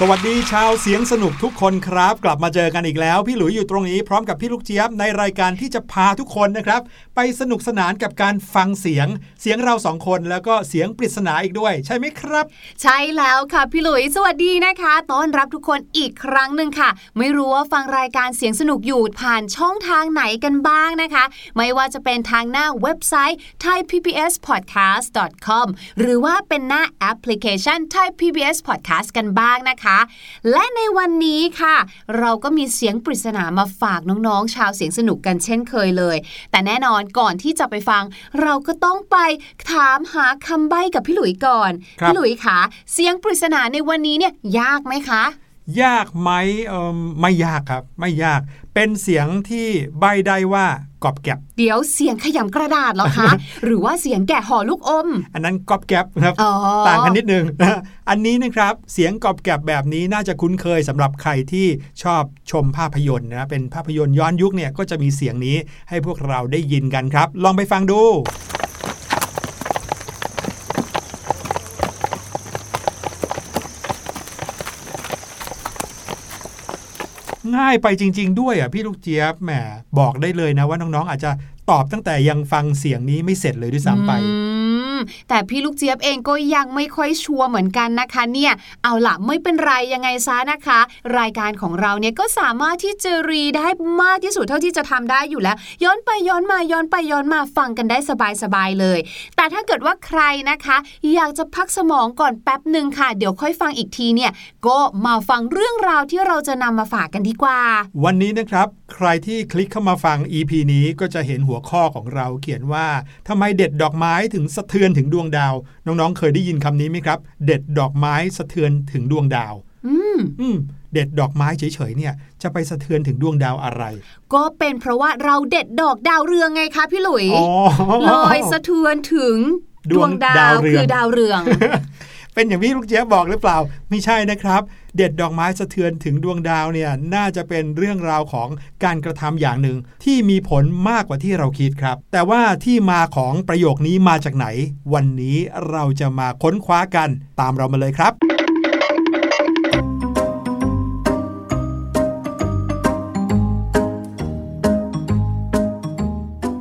สวัสดีชาวเสียงสนุกทุกคนครับ กลับมาเจอกันอีกแล้ว พี่หลุยอยู่ตรงนี้พร้อมกับพี่ลูกเจี๊ยบในรายการที่จะพาทุกคนนะครับ ไปสนุกสนานกับการฟังเสียง เสียงเราสองคนแล้วก็เสียงปริศนาอีกด้วย ใช่ไหมครับ ใช่แล้วค่ะพี่หลุยสวัสดีนะคะต้อนรับทุกคนอีกครั้งหนึ่งค่ะ ไม่รู้ว่าฟังรายการเสียงสนุกอยู่ผ่านช่องทางไหนกันบ้างนะคะ ไม่ว่าจะเป็นทางหน้าเว็บไซต์ thaipbspodcast.com หรือว่าเป็นหน้าแอปพลิเคชัน Thai PBS Podcast กันบ้างนะคะและในวันนี้ค่ะ เราก็มีเสียงปริศนามาฝากน้องๆ ชาวเสียงสนุกกันเช่นเคยเลย แต่แน่นอนก่อนที่จะไปฟัง เราก็ต้องไปถามหาคำใบ้กับพี่หลุยก่อนครับพี่หลุยคะเสียงปริศนาในวันนี้เนี่ยยากไหมคะ ยากไหมเออไม่ยากครับ ไม่ยาก เป็นเสียงที่ใบได้ว่า กอบแกบเดี๋ยวเสียงขยำกระดาษเหรอคะ หรือว่าเสียงแกะห่อลูกอม อันนั้นกอบแกบครับอ๋อต่างกันนิดนึงอันนี้นะครับเสียงกอบแกบแบบนี้น่าจะคุ้นเคยสำหรับใครที่ชอบชมภาพยนตร์นะเป็นภาพยนตร์ย้อนยุคเนี่ยก็จะมีเสียงนี้ให้พวกเราได้ยินกันครับ ลองไปฟังดู ง่ายไปจริง ๆ ด้วยอะพี่ลูกเจี๊ยบแหมบอกได้เลยนะว่าน้องๆ อาจจะตอบตั้งแต่ยังฟังเสียงนี้ไม่เสร็จเลยด้วยซ้ำไป อื แต่พี่ลูกเจี๊ยบเองก็ยังไม่ค่อยชัวร์เหมือนกันนะคะ เนี่ยเอาล่ะไม่เป็นไรยังไงซะนะคะ รายการของเราเนี่ยก็สามารถที่จะรีได้มากที่สุดเท่าที่จะทำได้อยู่แล้ว ย้อนไปย้อนมาย้อนไปย้อนมาฟังกันได้สบายๆเลย แต่ถ้าเกิดว่าใครนะคะ อยากจะพักสมองก่อนแป๊บหนึ่งค่ะ เดี๋ยวค่อยฟังอีกทีเนี่ยก็มาฟังเรื่องราวที่เราจะนำมาฝากกันดีกว่า วันนี้นะครับ ใครที่คลิกเข้ามาฟัง EP นี้ก็จะเห็นหัวข้อของเราเขียนว่าทำไมเด็ดดอกไม้ถึงสะเทือนถึงดวงดาว น้องๆ เคยได้ยินคำนี้ไหมครับ เด็ดดอกไม้สะเทือนถึงดวงดาวอืมอืมเด็ดดอกไม้เฉยๆเนี่ย จะไปสะเทือนถึงดวงดาวอะไร ก็เป็นเพราะว่าเราเด็ดดอกดาวเรืองไงคะพี่หลุยอ๋อลอยสะเทือนถึงดวงดาวเรืองคือดาวเรือง เป็นอย่างพี่ลูกเจี๊ยบบอกหรือเปล่า ไม่ใช่นะครับ เด็ดดอกไม้สะเทือนถึงดวงดาวเนี่ยน่าจะเป็นเรื่องราวของการกระทำอย่างหนึ่ง ที่มีผลมากกว่าที่เราคิดครับ แต่ว่าที่มาของประโยคนี้มาจากไหน วันนี้เราจะมาค้นคว้ากันตามเรามาเลยครับ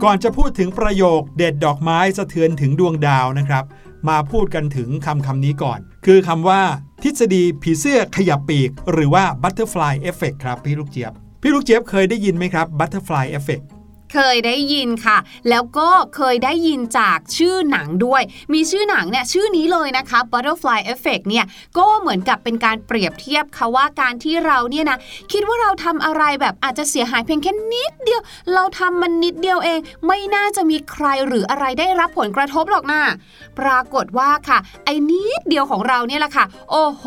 ก่อนจะพูดถึงประโยคเด็ดดอกไม้สะเทือนถึงดวงดาวนะครับ มาพูดกันถึงคำคำนี้ก่อน คือคำว่าทฤษฎีผีเสื้อขยับปีก หรือว่า butterfly effect ครับพี่ลูกเจี๊ยบ พี่ลูกเจี๊ยบเคยได้ยินไหมครับ butterfly effect เคยได้ยินค่ะ แล้วก็เคยได้ยินจากชื่อหนังด้วย มีชื่อหนังเนี่ยชื่อนี้เลยนะคะ Butterfly Effect เนี่ยก็เหมือนกับเป็นการเปรียบเทียบค่ะว่าการที่เราเนี่ยนะคิดว่าเราทำอะไรแบบอาจจะเสียหายเพียงแค่นิดเดียว เราทำมันนิดเดียวเอง ไม่น่าจะมีใครหรืออะไรได้รับผลกระทบหรอกนะปรากฏว่าค่ะ ไอ้นิดเดียวของเราเนี่ยแหละค่ะ โอ้โห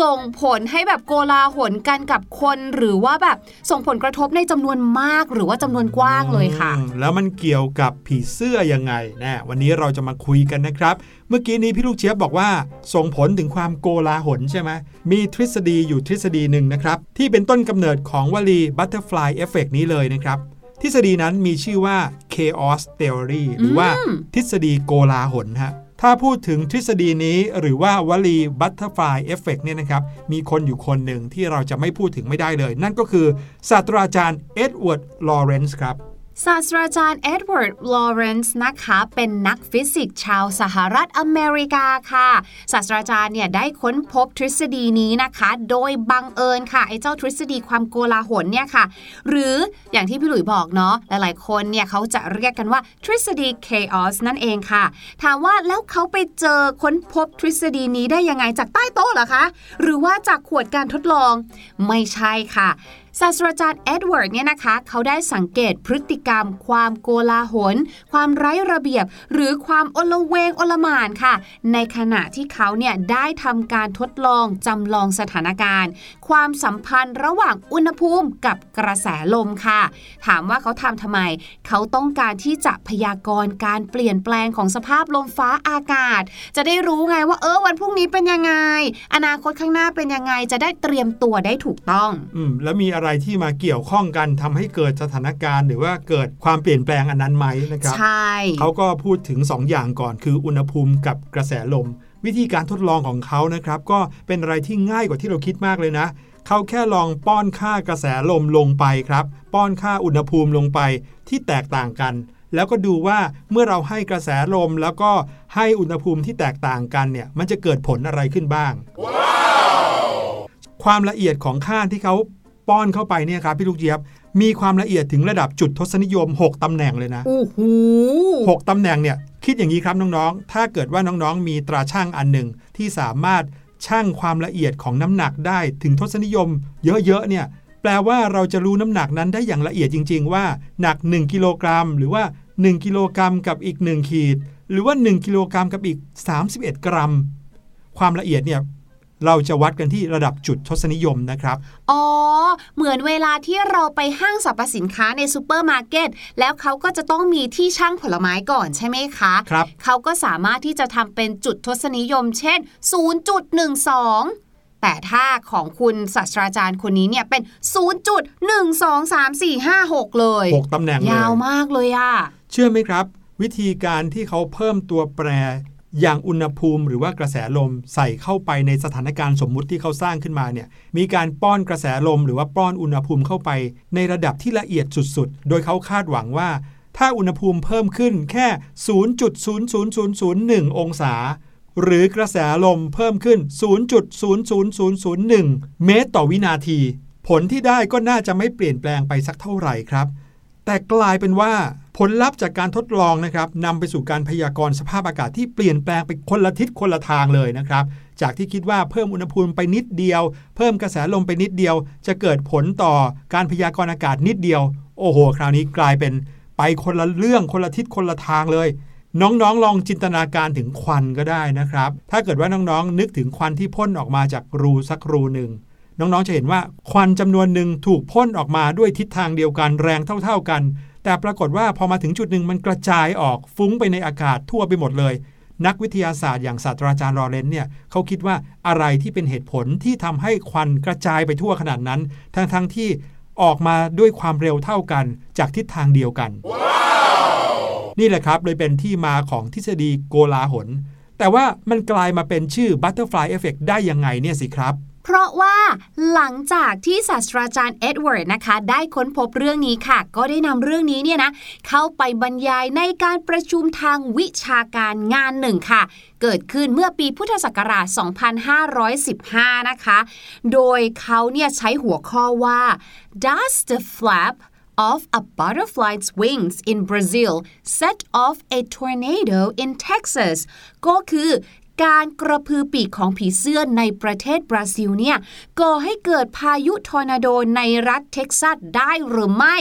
ส่งผลให้แบบโกลาหลกันกับคนหรือว่าแบบส่งผลกระทบในจำนวนมากหรือว่าจำนวนกว้างเลยค่ะอืมแล้วมันเกี่ยวกับผีเสื้อยังไงนะวันนี้เราจะมาคุยกันนะครับ เมื่อกี้นี้พี่ลูกเชียบบอกว่า ส่งผลถึงความโกลาหลใช่ไหมมีทฤษฎีอยู่ทฤษฎีหนึ่งนะครับ ที่เป็นต้นกำเนิดของวลี butterfly effect นี้เลยนะครับทฤษฎีนั้นมีชื่อว่า chaos theory หรือว่าทฤษฎีโกลาหลฮะถ้าพูดถึงทฤษฎีนี้หรือว่าวลี butterfly effect เนี่ยนะครับ มีคนอยู่คนหนึ่งที่เราจะไม่พูดถึงไม่ได้เลย นั่นก็คือศาสตราจารย์เอ็ดเวิร์ด ลอเรนซ์ครับ ศาสตราจารย์เอ็ดเวิร์ด ลอเรนซ์นะคะ เป็นนักฟิสิกส์ชาวสหรัฐอเมริกาค่ะ ศาสตราจารย์เนี่ยได้ค้นพบทฤษฎีนี้นะคะ โดยบังเอิญค่ะ ไอ้เจ้าทฤษฎีความโกลาหลเนี่ยค่ะ หรืออย่างที่พี่หลุยบอกเนาะ หลายๆ คนเนี่ยเขาจะเรียกกันว่าทฤษฎี chaos นั่นเองค่ะ ถามว่าแล้วเขาไปเจอค้นพบทฤษฎีนี้ได้ยังไงจากใต้โต๊ะเหรอคะ หรือว่าจากขวดการทดลอง ไม่ใช่ค่ะ ศาสตราจารย์เอ็ดเวิร์ดเนี่ยนะคะ เขาได้สังเกตพฤติกรรม ความโกลาหล ความไร้ระเบียบ หรือความอลเวงอลมานค่ะ ในขณะที่เขาเนี่ยได้ทำการทดลองจำลองสถานการณ์ ความสัมพันธ์ระหว่างอุณหภูมิกับกระแสลมค่ะ ถามว่าเขาทำทำไม เขาต้องการที่จะพยากรณ์การเปลี่ยนแปลงของสภาพลมฟ้าอากาศ จะได้รู้ไงว่าเออวันพรุ่งนี้เป็นยังไง อนาคตข้างหน้าเป็นยังไงจะได้เตรียมตัวได้ถูกต้อง อืมแล้วมีอะไรที่มาเกี่ยวข้องกันทำให้เกิดสถานการณ์ หรือว่าเกิดความเปลี่ยนแปลงอันนั้นไหมนะครับใช่เขาก็พูดถึง 2 อย่างก่อน คืออุณหภูมิกับกระแสลม วิธีการทดลองของเขานะครับ ก็เป็นอะไรที่ง่ายกว่าที่เราคิดมากเลยนะเขาแค่ลองป้อนค่ากระแสลมลงไปครับ ป้อนค่าอุณหภูมิลงไปที่แตกต่างกัน แล้วก็ดูว่าเมื่อเราให้กระแสลมแล้วก็ให้อุณหภูมิที่แตกต่างกันเนี่ย มันจะเกิดผลอะไรขึ้นบ้างความละเอียดของค่าที่เขา ป้อนเข้าไปเนี่ยครับพี่ลูกเจี๊ยบมีความละเอียดถึงระดับจุดทศนิยม 6 ตำแหน่งเลยนะโอ้โห6ตำแหน่งเนี่ยคิดอย่างนี้ครับน้องๆ ถ้าเกิดว่าน้องๆ มีตราช่างอันหนึ่งที่สามารถช่างความละเอียดของน้ำหนักได้ถึงทศนิยม เยอะๆเนี่ยแปลว่าเราจะรู้น้ำหนักนั้นได้อย่างละเอียดจริง ๆ ว่าหนัก 1 กิโลกรัม หรือว่า 1 กิโลกรัมกับอีก 1 ขีด หรือว่า 1 กิโลกรัมกับอีก 31 กรัม ความละเอียดเนี่ย เราจะวัดกันที่ระดับจุดทศนิยมนะครับ อ๋อ เหมือนเวลาที่เราไปห้างสรรพสินค้าในซูเปอร์มาร์เก็ตแล้วเขาก็จะต้องมีที่ชั่งผลไม้ก่อนใช่ไหมคะครับเขาก็สามารถที่จะทำเป็นจุดทศนิยม เช่น 0.12แต่ถ้าของคุณศาสตราจารย์คนนี้เนี่ยเป็น 0.12345เลย 6ตำแหน่งเลยยาวมากเลยอะเชื่อไหมครับ วิธีการที่เขาเพิ่มตัวแปร อย่างอุณหภูมิหรือว่ากระแสลมใส่เข้าไปในสถานการณ์สมมุติที่เขาสร้างขึ้นมาเนี่ยมีการป้อนกระแสลมหรือว่าป้อนอุณหภูมิเข้าไป ในระดับที่ละเอียดสุดๆ โดยเขาคาดหวังว่า ถ้าอุณหภูมิเพิ่มขึ้นแค่ 0.00001 องศา หรือกระแสลมเพิ่มขึ้น 0.00001 เมตรต่อวินาที ผลที่ได้ก็น่าจะไม่เปลี่ยนแปลงไปสักเท่าไหร่ครับ แต่กลายเป็นว่า ผลลัพธ์จากการทดลองนะครับนำไปสู่การพยากรณ์สภาพอากาศที่เปลี่ยนแปลงไปคนละทิศคนละทางเลยนะครับ จากที่คิดว่าเพิ่มอุณหภูมิไปนิดเดียว เพิ่มกระแสลมไปนิดเดียว จะเกิดผลต่อการพยากรณ์อากาศนิดเดียว โอ้โห คราวนี้กลายเป็นไปคนละเรื่องคนละทิศคนละทางเลย น้องๆ ลองจินตนาการถึงควันก็ได้นะครับ ถ้าเกิดว่าน้องๆ นึกถึงควันที่พ่นออกมาจากรูสักรูหนึ่งน้องๆ จะเห็นว่าควันจำนวนหนึ่งถูกพ่นออกมาด้วยทิศทางเดียวกันแรงเท่า ๆกัน แต่ปรากฏว่าพอมาถึงจุดหนึ่งมันกระจายออกฟุ้งไปในอากาศทั่วไปหมดเลย นักวิทยาศาสตร์อย่างศาสตราจารย์ลอเรนซ์เนี่ยเขาคิดว่าอะไรที่เป็นเหตุผลที่ทำให้ควันกระจายไปทั่วขนาดนั้น ทั้งๆที่ออกมาด้วยความเร็วเท่ากันจากทิศทางเดียวกันนี่แหละครับเลยเป็นที่มาของทฤษฎีโกลาหลแต่ว่ามันกลายมาเป็นชื่อ Butterfly Effect ได้ยังไงเนี่ยสิครับ เพราะว่าหลังจากที่ศาสตราจารย์เอ็ดเวิร์ดนะคะ ได้ค้นพบเรื่องนี้ค่ะ ก็ได้นำเรื่องนี้เนี่ยนะเข้าไปบรรยายในการประชุมทางวิชาการงานหนึ่งค่ะ เกิดขึ้นเมื่อปีพุทธศักราช 2515 นะคะ โดยเขาเนี่ยใช้หัวข้อว่า Does the flap of a butterfly's wings in Brazil set off a tornado in Texas ก็คือ การกระพือปีกของผีเสื้อในประเทศบราซิลเนี่ยก่อให้เกิดพายุทอร์นาโดในรัฐเท็กซัสได้หรือไม่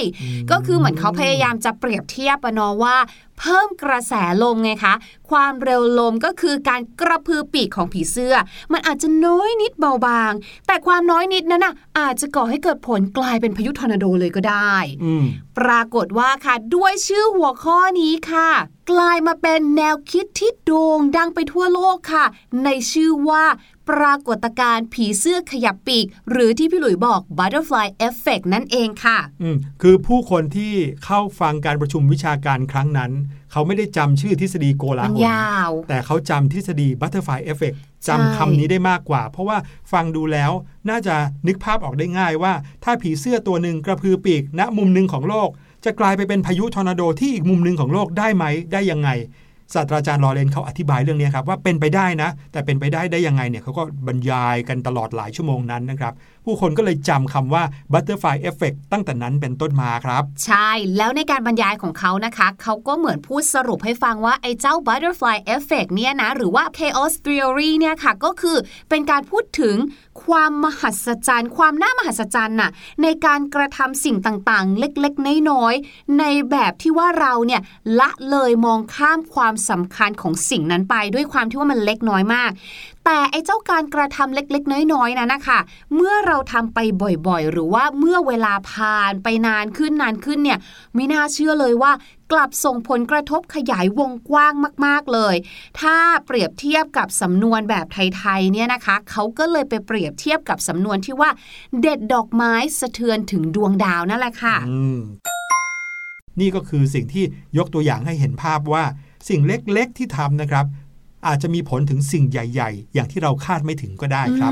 ก็คือเหมือนเขาพยายามจะเปรียบเทียบอะเนาะว่าเพิ่มกระแสลมไงคะ ความเร็วลมก็คือการกระพือปีกของผีเสื้อ มันอาจจะน้อยนิดเบาบาง แต่ความน้อยนิดนั้นน่ะอาจจะก่อให้เกิดผลกลายเป็นพายุทอร์นาโดเลยก็ได้อืมปรากฏว่าค่ะ ด้วยชื่อหัวข้อนี้ค่ะ กลายมาเป็นแนวคิดที่โด่งดังไปทั่วโลกค่ะ ในชื่อว่า ปรากฏการณ์ผีเสื้อขยับปีก หรือที่พี่หลุยบอก butterfly effect นั่นเองค่ะอืมคือผู้คนที่เข้าฟังการประชุมวิชาการครั้งนั้น เขาไม่ได้จำชื่อทฤษฎีโกลามันหลยาว แต่เขาจำทฤษฎี Butterfly Effect ใช่จำคำนี้ได้มากกว่า เพราะว่าฟังดูแล้วน่าจะนึกภาพออกได้ง่ายว่า ถ้าผีเสื้อตัวหนึ่งกระพือปีกณมุมหนึ่งของโลกจะกลายไปเป็นพายุทอร์นาโดที่อีกมุมหนึ่งของโลกได้ไหมได้ยังไง ศาสตราจารย์ลอเรนเขาอธิบายเรื่องนี้ครับว่าเป็นไปได้นะ แต่เป็นไปได้ได้ยังไงเนี่ยเขาก็บรรยายกันตลอดหลายชั่วโมงนั้นนะครับ ผู้คนก็เลยจำคำว่า Butterfly Effect ตั้งแต่นั้นเป็นต้นมาครับ ใช่แล้วในการบรรยายของเขานะคะ เขาก็เหมือนพูดสรุปให้ฟังว่า ไอ้เจ้า butterfly effect เนี่ยนะ หรือว่า chaos theory เนี่ยค่ะ ก็คือเป็นการพูดถึงความมหัศจรรย์ ความน่ามหัศจรรย์น่ะในการกระทำสิ่งต่างๆ เล็กๆ น้อยๆในแบบที่ว่าเราเนี่ยละเลยมองข้ามความสำคัญของสิ่งนั้นไปด้วยความที่ว่ามันเล็กน้อยมาก แต่ไอ้เจ้าการกระทำเล็กๆ น้อยๆนั้นนะคะเมื่อเราทำไปบ่อยๆ หรือว่าเมื่อเวลาผ่านไปนานขึ้นนานขึ้นเนี่ยไม่น่าเชื่อเลยว่ากลับส่งผลกระทบขยายวงกว้างมาก ๆ เลย ถ้าเปรียบเทียบกับสำนวนแบบไทย ๆ เนี่ยนะคะ เขาก็เลยไปเปรียบเทียบกับสำนวนที่ว่า เด็ดดอกไม้สะเทือนถึงดวงดาวนั่นแหละค่ะนี่ก็คือสิ่งที่ยกตัวอย่างให้เห็นภาพว่า สิ่งเล็กๆที่ทำนะครับอาจจะมีผลถึงสิ่งใหญ่ ๆ อย่างที่เราคาดไม่ถึงก็ได้ครับ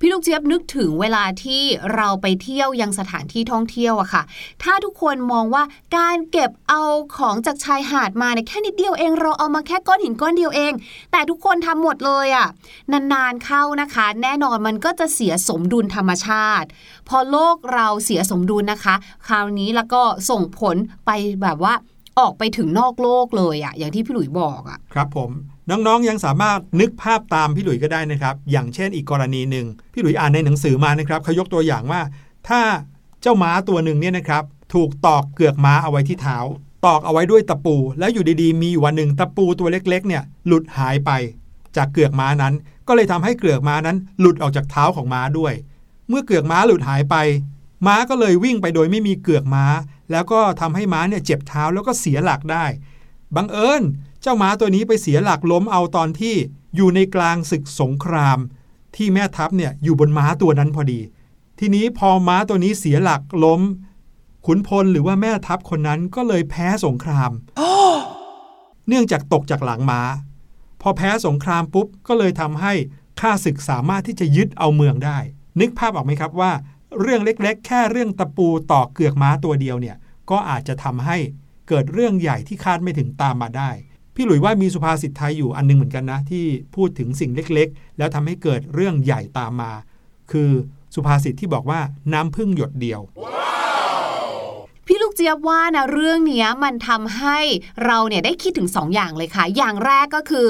พี่ลูกเจี๊ยบนึกถึงเวลาที่เราไปเที่ยวยังสถานที่ท่องเที่ยวอะค่ะ ถ้าทุกคนมองว่าการเก็บเอาของจากชายหาดมาเนี่ยแค่นิดเดียวเอง เราเอามาแค่ก้อนหินก้อนเดียวเอง แต่ทุกคนทำหมดเลยอะนานๆเข้านะคะ แน่นอนมันก็จะเสียสมดุลธรรมชาติ พอโลกเราเสียสมดุลนะคะ คราวนี้แล้วก็ส่งผลไปแบบว่า ออกไปถึงนอกโลกเลยอะอย่างที่พี่หลุยบอกอะครับผมน้องๆยังสามารถนึกภาพตามพี่หลุยก็ได้นะครับ อย่างเช่นอีกกรณีหนึ่งพี่หลุยอ่านในหนังสือมานะครับเขายกตัวอย่างว่า ถ้าเจ้าม้าตัวหนึ่งเนี่ยนะครับ ถูกตอกเกือกม้าเอาไว้ที่เท้า ตอกเอาไว้ด้วยตะปู แล้วอยู่ดีๆ มีอยู่วันหนึ่งตะปูตัวเล็ก ๆ เนี่ยหลุดหายไป จากเกือกม้านั้น ก็เลยทำให้เกือกม้านั้น หลุดออกจากเท้าของม้าด้วย เมื่อเกือกม้าหลุดหายไป ม้าก็เลยวิ่งไปโดยไม่มีเกือกม้า แล้วก็ทำให้ม้าเนี่ยเจ็บเท้าแล้วก็เสียหลักได้บังเอิญเจ้าม้าตัวนี้ไปเสียหลักล้มเอาตอนที่อยู่ในกลางศึกสงคราม ที่แม่ทัพเนี่ยอยู่บนม้าตัวนั้นพอดี ทีนี้พอม้าตัวนี้เสียหลักล้ม ขุนพลหรือว่าแม่ทัพคนนั้นก็เลยแพ้สงครามเนื่องจากตกจากหลังม้า พอแพ้สงครามปุ๊บก็เลยทำให้ข้าศึกสามารถที่จะยึดเอาเมืองได้ นึกภาพออกไหมครับว่า เรื่องเล็กๆ แค่เรื่องตะปูต่อเกือกม้าตัวเดียวเนี่ยก็อาจจะทำให้เกิดเรื่องใหญ่ที่คาดไม่ถึงตามมาได้ พี่หลุยว่ามีสุภาษิตไทยอยู่อันนึงเหมือนกันนะ ที่พูดถึงสิ่งเล็กๆ แล้วทำให้เกิดเรื่องใหญ่ตามมา คือสุภาษิตที่บอกว่าน้ำพึ่งหยดเดียว wow. กเจี๊ยบว่านะเรื่องเนี้ยมันทำให้เราเนี่ยได้คิดถึงสองอย่างเลยค่ะ อย่างแรกก็คือ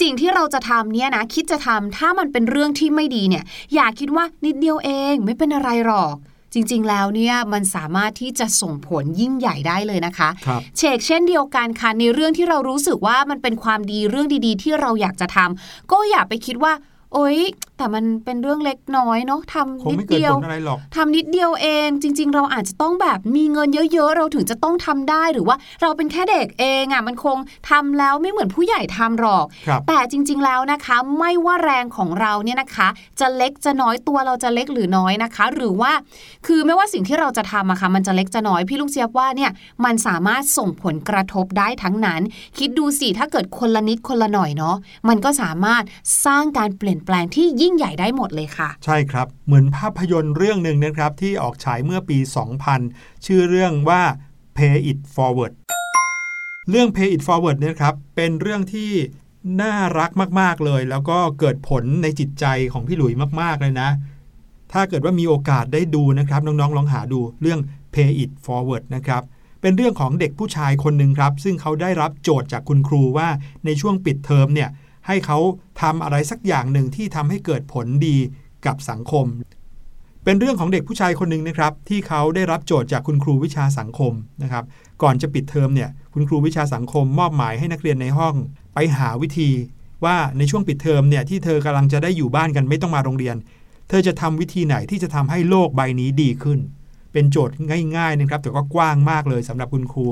สิ่งที่เราจะทำเนี่ยนะคิดจะทำถ้ามันเป็นเรื่องที่ไม่ดีเนี่ย อย่าคิดว่านิดเดียวเองไม่เป็นอะไรหรอกจริง ๆ แล้วเนี่ยมันสามารถที่จะส่งผลยิ่งใหญ่ได้เลยนะคะครับเชกเช่นเดียวกันค่ะในเรื่องที่เรารู้สึกว่ามันเป็นความดีเรื่องดีๆ ที่เราอยากจะทำก็อย่าไปคิดว่า โอ๊ยแต่มันเป็นเรื่องเล็กน้อยเนาะทำคงนิดไม่เกิดเดียวผลอะไรหรอกทำนิดเดียวเอง จริง ๆ เราอาจจะต้องแบบมีเงินเยอะ ๆ เราถึงจะต้องทำได้หรือว่าเราเป็นแค่เด็กเองอะมันคงทำแล้วไม่เหมือนผู้ใหญ่ทำหรอกครับแต่จริง ๆ แล้วนะคะ ไม่ว่าแรงของเราเนี่ยนะคะ จะเล็กจะน้อยตัวเราจะเล็กหรือน้อยนะคะ หรือว่าคือไม่ว่าสิ่งที่เราจะทำอะค่ะมันจะเล็กจะน้อยพี่ลูกเจี๊ยบว่าเนี่ยมันสามารถส่งผลกระทบได้ทั้งนั้น คิดดูสิถ้าเกิดคนละนิดคนละหน่อยเนาะมันก็สามารถสร้างการเปลี่ยนแปลงที่ยิ่งใหญ่ได้หมดเลยค่ะ ใช่ครับ เหมือนภาพยนตร์เรื่องหนึ่งนะครับ ที่ออกฉายเมื่อปี 2000 ชื่อเรื่องว่า Pay It Forward เรื่อง Pay It Forward เนี่ยครับ เป็นเรื่องที่น่ารักมาก ๆ เลย แล้วก็เกิดผลในจิตใจของพี่หลุยมาก ๆ เลยนะ ถ้าเกิดว่ามีโอกาสได้ดูนะครับ น้อง ๆ ลองหาดูเรื่อง Pay It Forward นะครับเป็นเรื่องของเด็กผู้ชายคนหนึ่งครับ ซึ่งเขาได้รับโจทย์จากคุณครูว่าในช่วงปิดเทอมเนี่ย ให้เขาทำอะไรสักอย่างหนึ่งที่ทำให้เกิดผลดีกับสังคม เป็นเรื่องของเด็กผู้ชายคนหนึ่งนะครับ ที่เขาได้รับโจทย์จากคุณครูวิชาสังคมนะครับ ก่อนจะปิดเทอมเนี่ย คุณครูวิชาสังคมมอบหมายให้นักเรียนในห้อง ไปหาวิธี ว่าในช่วงปิดเทอมเนี่ยที่เธอกำลังจะได้อยู่บ้านกันไม่ต้องมาโรงเรียน เธอจะทำวิธีไหนที่จะทำให้โลกใบนี้ดีขึ้น เป็นโจทย์ง่ายๆนะครับแต่ก็กว้างมากเลยสำหรับคุณครู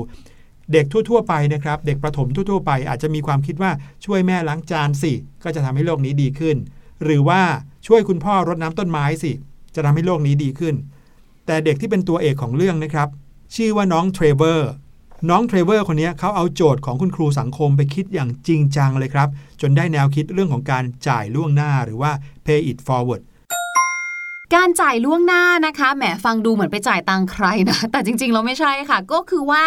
เด็กทั่ว ๆ ไปนะครับ เด็กประถมทั่ว ๆ ไป อาจจะมีความคิดว่าช่วยแม่ล้างจานสิ ก็จะทำให้โลกนี้ดีขึ้น หรือว่าช่วยคุณพ่อรดน้ำต้นไม้สิ จะทำให้โลกนี้ดีขึ้น แต่เด็กที่เป็นตัวเอกของเรื่องนะครับ ชื่อว่าน้องเทรเวอร์น้องเทรเวอร์คนนี้เขาเอาโจทย์ของคุณครูสังคมไปคิดอย่างจริงจังเลยครับ จนได้แนวคิดเรื่องของการจ่ายล่วงหน้าหรือว่า pay it forward การจ่ายล่วงหน้านะคะแหมฟังดูเหมือนไปจ่ายตังค์ใครนะแต่จริงๆเราไม่ใช่ค่ะ ก็คือว่า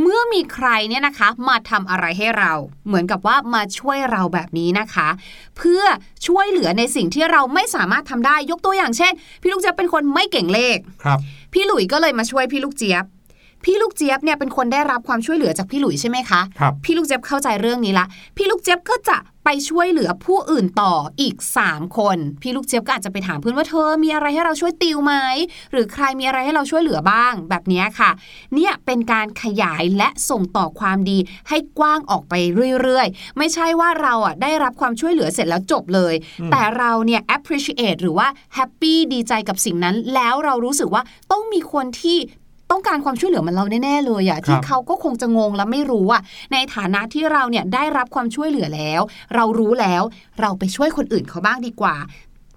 เมื่อมีใครเนี่ยนะคะมาทำอะไรให้เรา เหมือนกับว่ามาช่วยเราแบบนี้นะคะ เพื่อช่วยเหลือในสิ่งที่เราไม่สามารถทำได้ยกตัวอย่างเช่น พี่ลูกเจี๊ยบเป็นคนไม่เก่งเลขครับ พี่หลุยก็เลยมาช่วยพี่ลูกเจี๊ยบ พี่ลูกเจี๊ยบเนี่ยเป็นคนได้รับความช่วยเหลือจากพี่หลุยใช่ไหมคะครับพี่ลูกเจี๊ยบเข้าใจเรื่องนี้ละ พี่ลูกเจี๊ยบก็จะไปช่วยเหลือผู้อื่นต่ออีก 3 คน พี่ลูกเจี๊ยบก็อาจจะไปถามเพื่อนว่าเธอมีอะไรให้เราช่วยติวไหมหรือใครมีอะไรให้เราช่วยเหลือบ้าง แบบนี้ค่ะ เนี่ยเป็นการขยายและส่งต่อความดีให้กว้างออกไปเรื่อยๆ ไม่ใช่ว่าเราอะได้รับความช่วยเหลือเสร็จแล้วจบเลย แต่เราเนี่ย appreciate หรือว่า happy ดีใจกับสิ่งนั้น แล้วเรารู้สึกว่าต้องมีคนที่ ต้องการความช่วยเหลือเหมันเราแน่ๆเลยอะที่เขาก็คงจะงงและไม่รู้อะในฐานะที่เราเนี่ยได้รับความช่วยเหลือแล้ว เรารู้แล้วเราไปช่วยคนอื่นเขาบ้างดีกว่า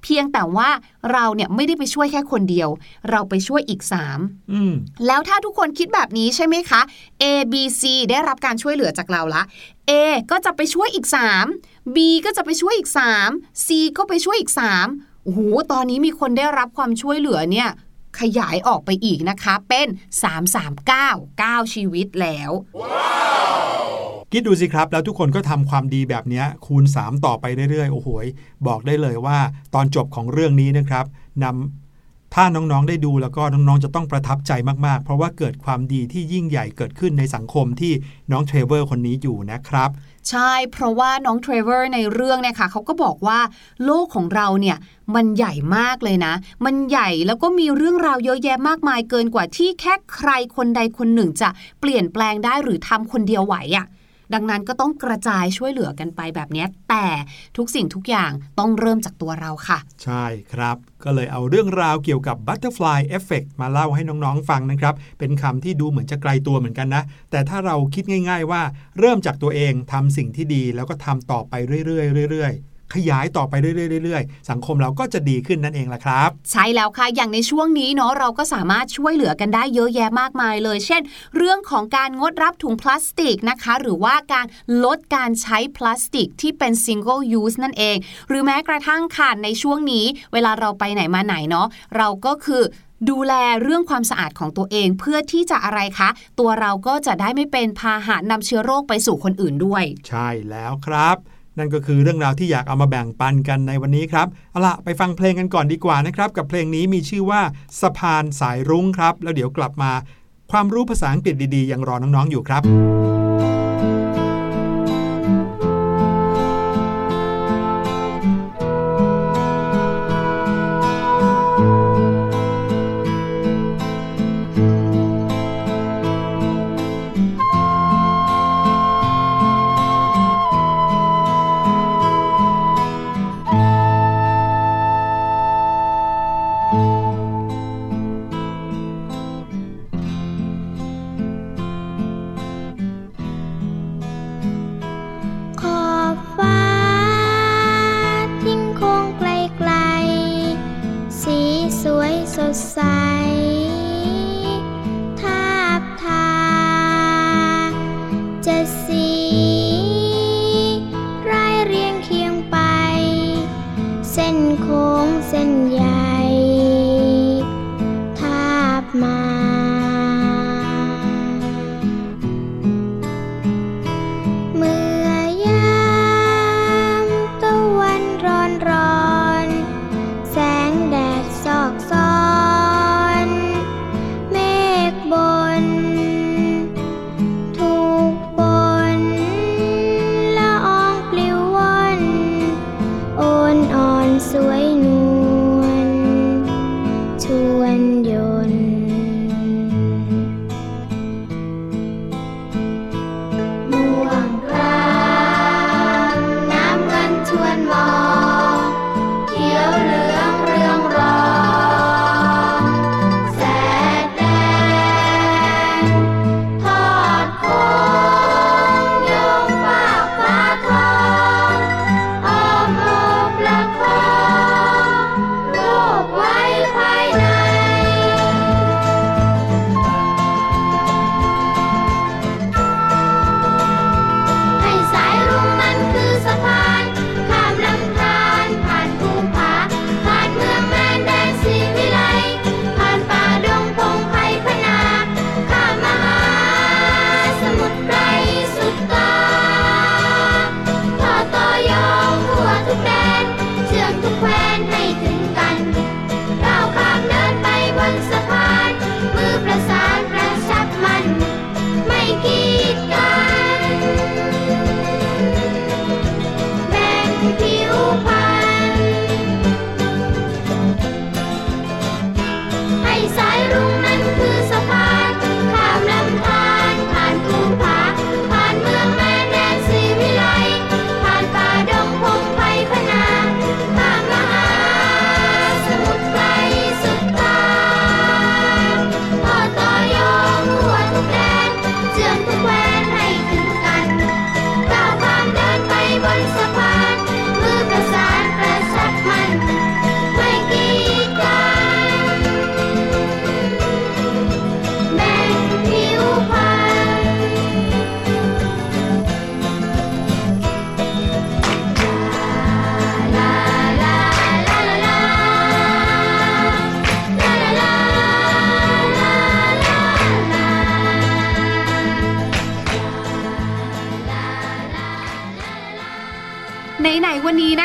เพียงแต่ว่าเราเนี่ยไม่ได้ไปช่วยแค่คนเดียว เราไปช่วยอีก3อืมแล้วถ้าทุกคนคิดแบบนี้ใช่ไหมคะ A B C ได้รับการช่วยเหลือจากเราละ A ก็จะไปช่วยอีก3 B ก็จะไปช่วยอีก3 C ก็ไปช่วยอีก3โอ้โหตอนนี้มีคนได้รับความช่วยเหลือเนี่ย ขยายออกไปอีกนะคะ เป็น 339 9 ชีวิตแล้วคิดดูสิครับ แล้วทุกคนก็ทำความดีแบบนี้คูณ 3 ต่อไปเรื่อยๆ โอ้โหยบอกได้เลยว่าตอนจบของเรื่องนี้นะครับนำถ้าน้องๆได้ดูแล้วก็น้องๆจะต้องประทับใจมากๆ เพราะว่าเกิดความดีที่ยิ่งใหญ่เกิดขึ้นในสังคมที่น้องเทรเวอร์คนนี้อยู่นะครับ ใช่ เพราะว่าน้องเทรเวอร์ในเรื่องเนี่ยค่ะเขาก็บอกว่าโลกของเราเนี่ยมันใหญ่มากเลยนะ มันใหญ่แล้วก็มีเรื่องราวเยอะแยะมากมายเกินกว่าที่แค่ใครคนใดคนหนึ่งจะเปลี่ยนแปลงได้หรือทำคนเดียวไหวอะค่ะ ดังนั้นก็ต้องกระจายช่วยเหลือกันไปแบบนี้แต่ทุกสิ่งทุกอย่างต้องเริ่มจากตัวเราค่ะ ใช่ครับ ก็เลยเอาเรื่องราวเกี่ยวกับ Butterfly Effect มาเล่าให้น้องๆฟังนะครับ เป็นคำที่ดูเหมือนจะไกลตัวเหมือนกันนะ แต่ถ้าเราคิดง่าย ๆ ว่าเริ่มจากตัวเองทำสิ่งที่ดีแล้วก็ทำต่อไปเรื่อยๆเรื่อยๆ ขยายต่อไปเรื่อยๆเรื่อยๆสังคมเราก็จะดีขึ้นนั่นเองล่ะครับ ใช่แล้วค่ะ อย่างในช่วงนี้เนาะเราก็สามารถช่วยเหลือกันได้เยอะแยะมากมายเลย เช่น เรื่องของการงดรับถุงพลาสติกนะคะ หรือว่าการลดการใช้พลาสติกที่เป็น single use นั่นเอง หรือแม้กระทั่งค่ะในช่วงนี้ เวลาเราไปไหนมาไหนเนาะเราก็คือดูแลเรื่องความสะอาดของตัวเองเพื่อที่จะอะไรคะ ตัวเราก็จะได้ไม่เป็นพาหะนำเชื้อโรคไปสู่คนอื่นด้วย ใช่แล้วครับ นั่นก็คือเรื่องราวที่อยากเอามาแบ่งปันกันในวันนี้ครับเอาล่ะไปฟังเพลงกันก่อนดีกว่านะครับ กับเพลงนี้มีชื่อว่าสะพานสายรุ้งครับ แล้วเดี๋ยวกลับมา ความรู้ภาษาอังกฤษดีๆยังรอน้องๆอยู่ครับ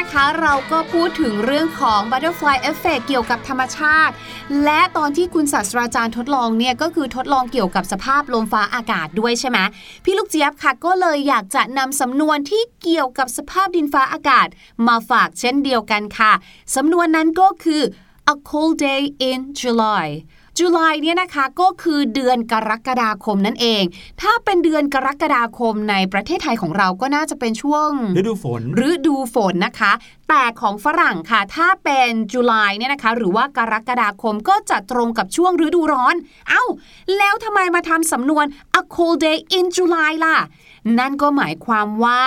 นะคะ เราก็พูดถึงเรื่องของ butterfly effect เกี่ยวกับธรรมชาติ และตอนที่คุณศาสตราจารย์ทดลองเนี่ย ก็คือทดลองเกี่ยวกับสภาพลมฟ้าอากาศด้วยใช่ไหมพี่ลูกเจี๊ยบค่ะ ก็เลยอยากจะนำสำนวนที่เกี่ยวกับสภาพดินฟ้าอากาศ มาฝากเช่นเดียวกันค่ะสำนวนนั้นก็คือ a cold day in July จุลายเนี่ยนะคะก็คือเดือนกรกฎาคมนั่นเอง ถ้าเป็นเดือนกรกฎาคมในประเทศไทยของเราก็น่าจะเป็นช่วงฤดูฝนฤดูฝนนะคะ แต่ของฝรั่งค่ะ ถ้าเป็นจุลายเนี่ยนะคะ หรือว่ากรกฎาคมก็จะตรงกับช่วงฤดูร้อน เอ้า แล้วทำไมมาทำสำนวน a cold day in July ล่ะ นั่นก็หมายความว่า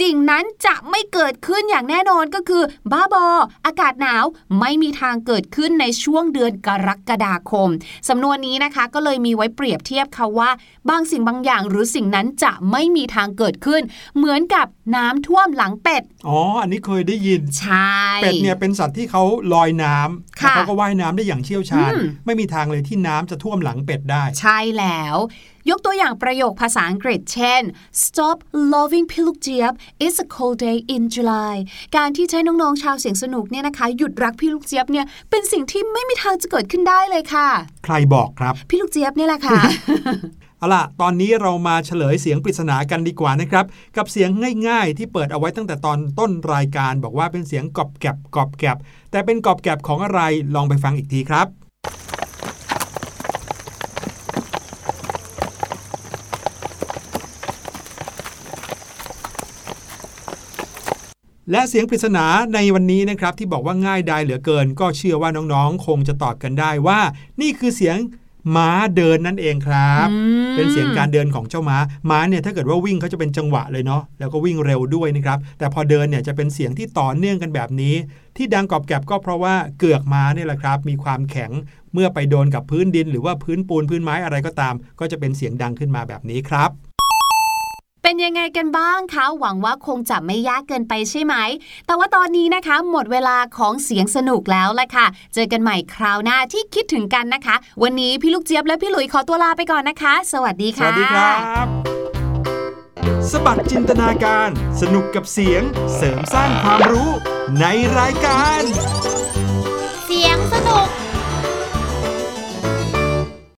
สิ่งนั้นจะไม่เกิดขึ้นอย่างแน่นอนก็คือ บ้าบอ อากาศหนาวไม่มีทางเกิดขึ้นในช่วงเดือนกรกฎาคม สำนวนนี้นะคะก็เลยมีไว้เปรียบเทียบค่ะว่า บางสิ่งบางอย่างหรือสิ่งนั้นจะไม่มีทางเกิดขึ้น เหมือนกับน้ำท่วมหลังเป็ด อ๋อ อันนี้เคยได้ยิน ใช่ เป็ดเนี่ยเป็นสัตว์ที่เขาลอยน้ำค่ะแล้วเขาก็ว่ายน้ำได้อย่างเชี่ยวชาญอืมไม่มีทางเลยที่น้ำจะท่วมหลังเป็ดได้ ใช่แล้ว ยกตัวอย่างประโยคภาษาอังกฤษ เช่น stop loving พี่ลูกเจี๊ยบ it's a cold day in July การที่ใช้น้องๆชาวเสียงสนุกเนี่ยนะคะ หยุดรักพี่ลูกเจี๊ยบเนี่ยเป็นสิ่งที่ไม่มีทางจะเกิดขึ้นได้เลยค่ะ ใครบอกครับ พี่ลูกเจี๊ยบเนี่ยแหละค่ะเอาล่ะ ตอนนี้เรามาเฉลยเสียงปริศนากันดีกว่านะครับ กับเสียงง่ายๆ ที่เปิดเอาไว้ตั้งแต่ตอนต้นรายการ บอกว่าเป็นเสียงกรอบแกบกรอบแกบแต่เป็นกรอบแกบของอะไรลองไปฟังอีกทีครับ และเสียงปริศนาในวันนี้นะครับที่บอกว่าง่ายดายเหลือเกิน ก็เชื่อว่าน้องๆ คงจะตอบกันได้ว่า นี่คือเสียงม้าเดินนั่นเองครับอืมเป็นเสียงการเดินของเจ้าม้า ม้าเนี่ยถ้าเกิดว่าวิ่งเขาจะเป็นจังหวะเลยเนาะ แล้วก็วิ่งเร็วด้วยนะครับ แต่พอเดินเนี่ยจะเป็นเสียงที่ต่อเนื่องกันแบบนี้ ที่ดังกรอบแกรบก็เพราะว่าเกือกม้าเนี่ยแหละครับ มีความแข็ง เมื่อไปโดนกับพื้นดิน หรือว่าพื้นปูนพื้นไม้อะไรก็ตาม ก็จะเป็นเสียงดังขึ้นมาแบบนี้ครับ เป็นยังไงกันบ้างคะ หวังว่าคงจะไม่ยากเกินไปใช่ไหม แต่ว่าตอนนี้นะคะ หมดเวลาของเสียงสนุกแล้วแหละค่ะ เจอกันใหม่คราวหน้าที่คิดถึงกันนะคะ วันนี้พี่ลูกเจี๊ยบและพี่หลุยขอตัวลาไปก่อนนะคะ สวัสดีสค่ะวัสดีครับสบัดจินตนาการ สนุกกับเสียง เสริมสร้างความรู้ในรายการ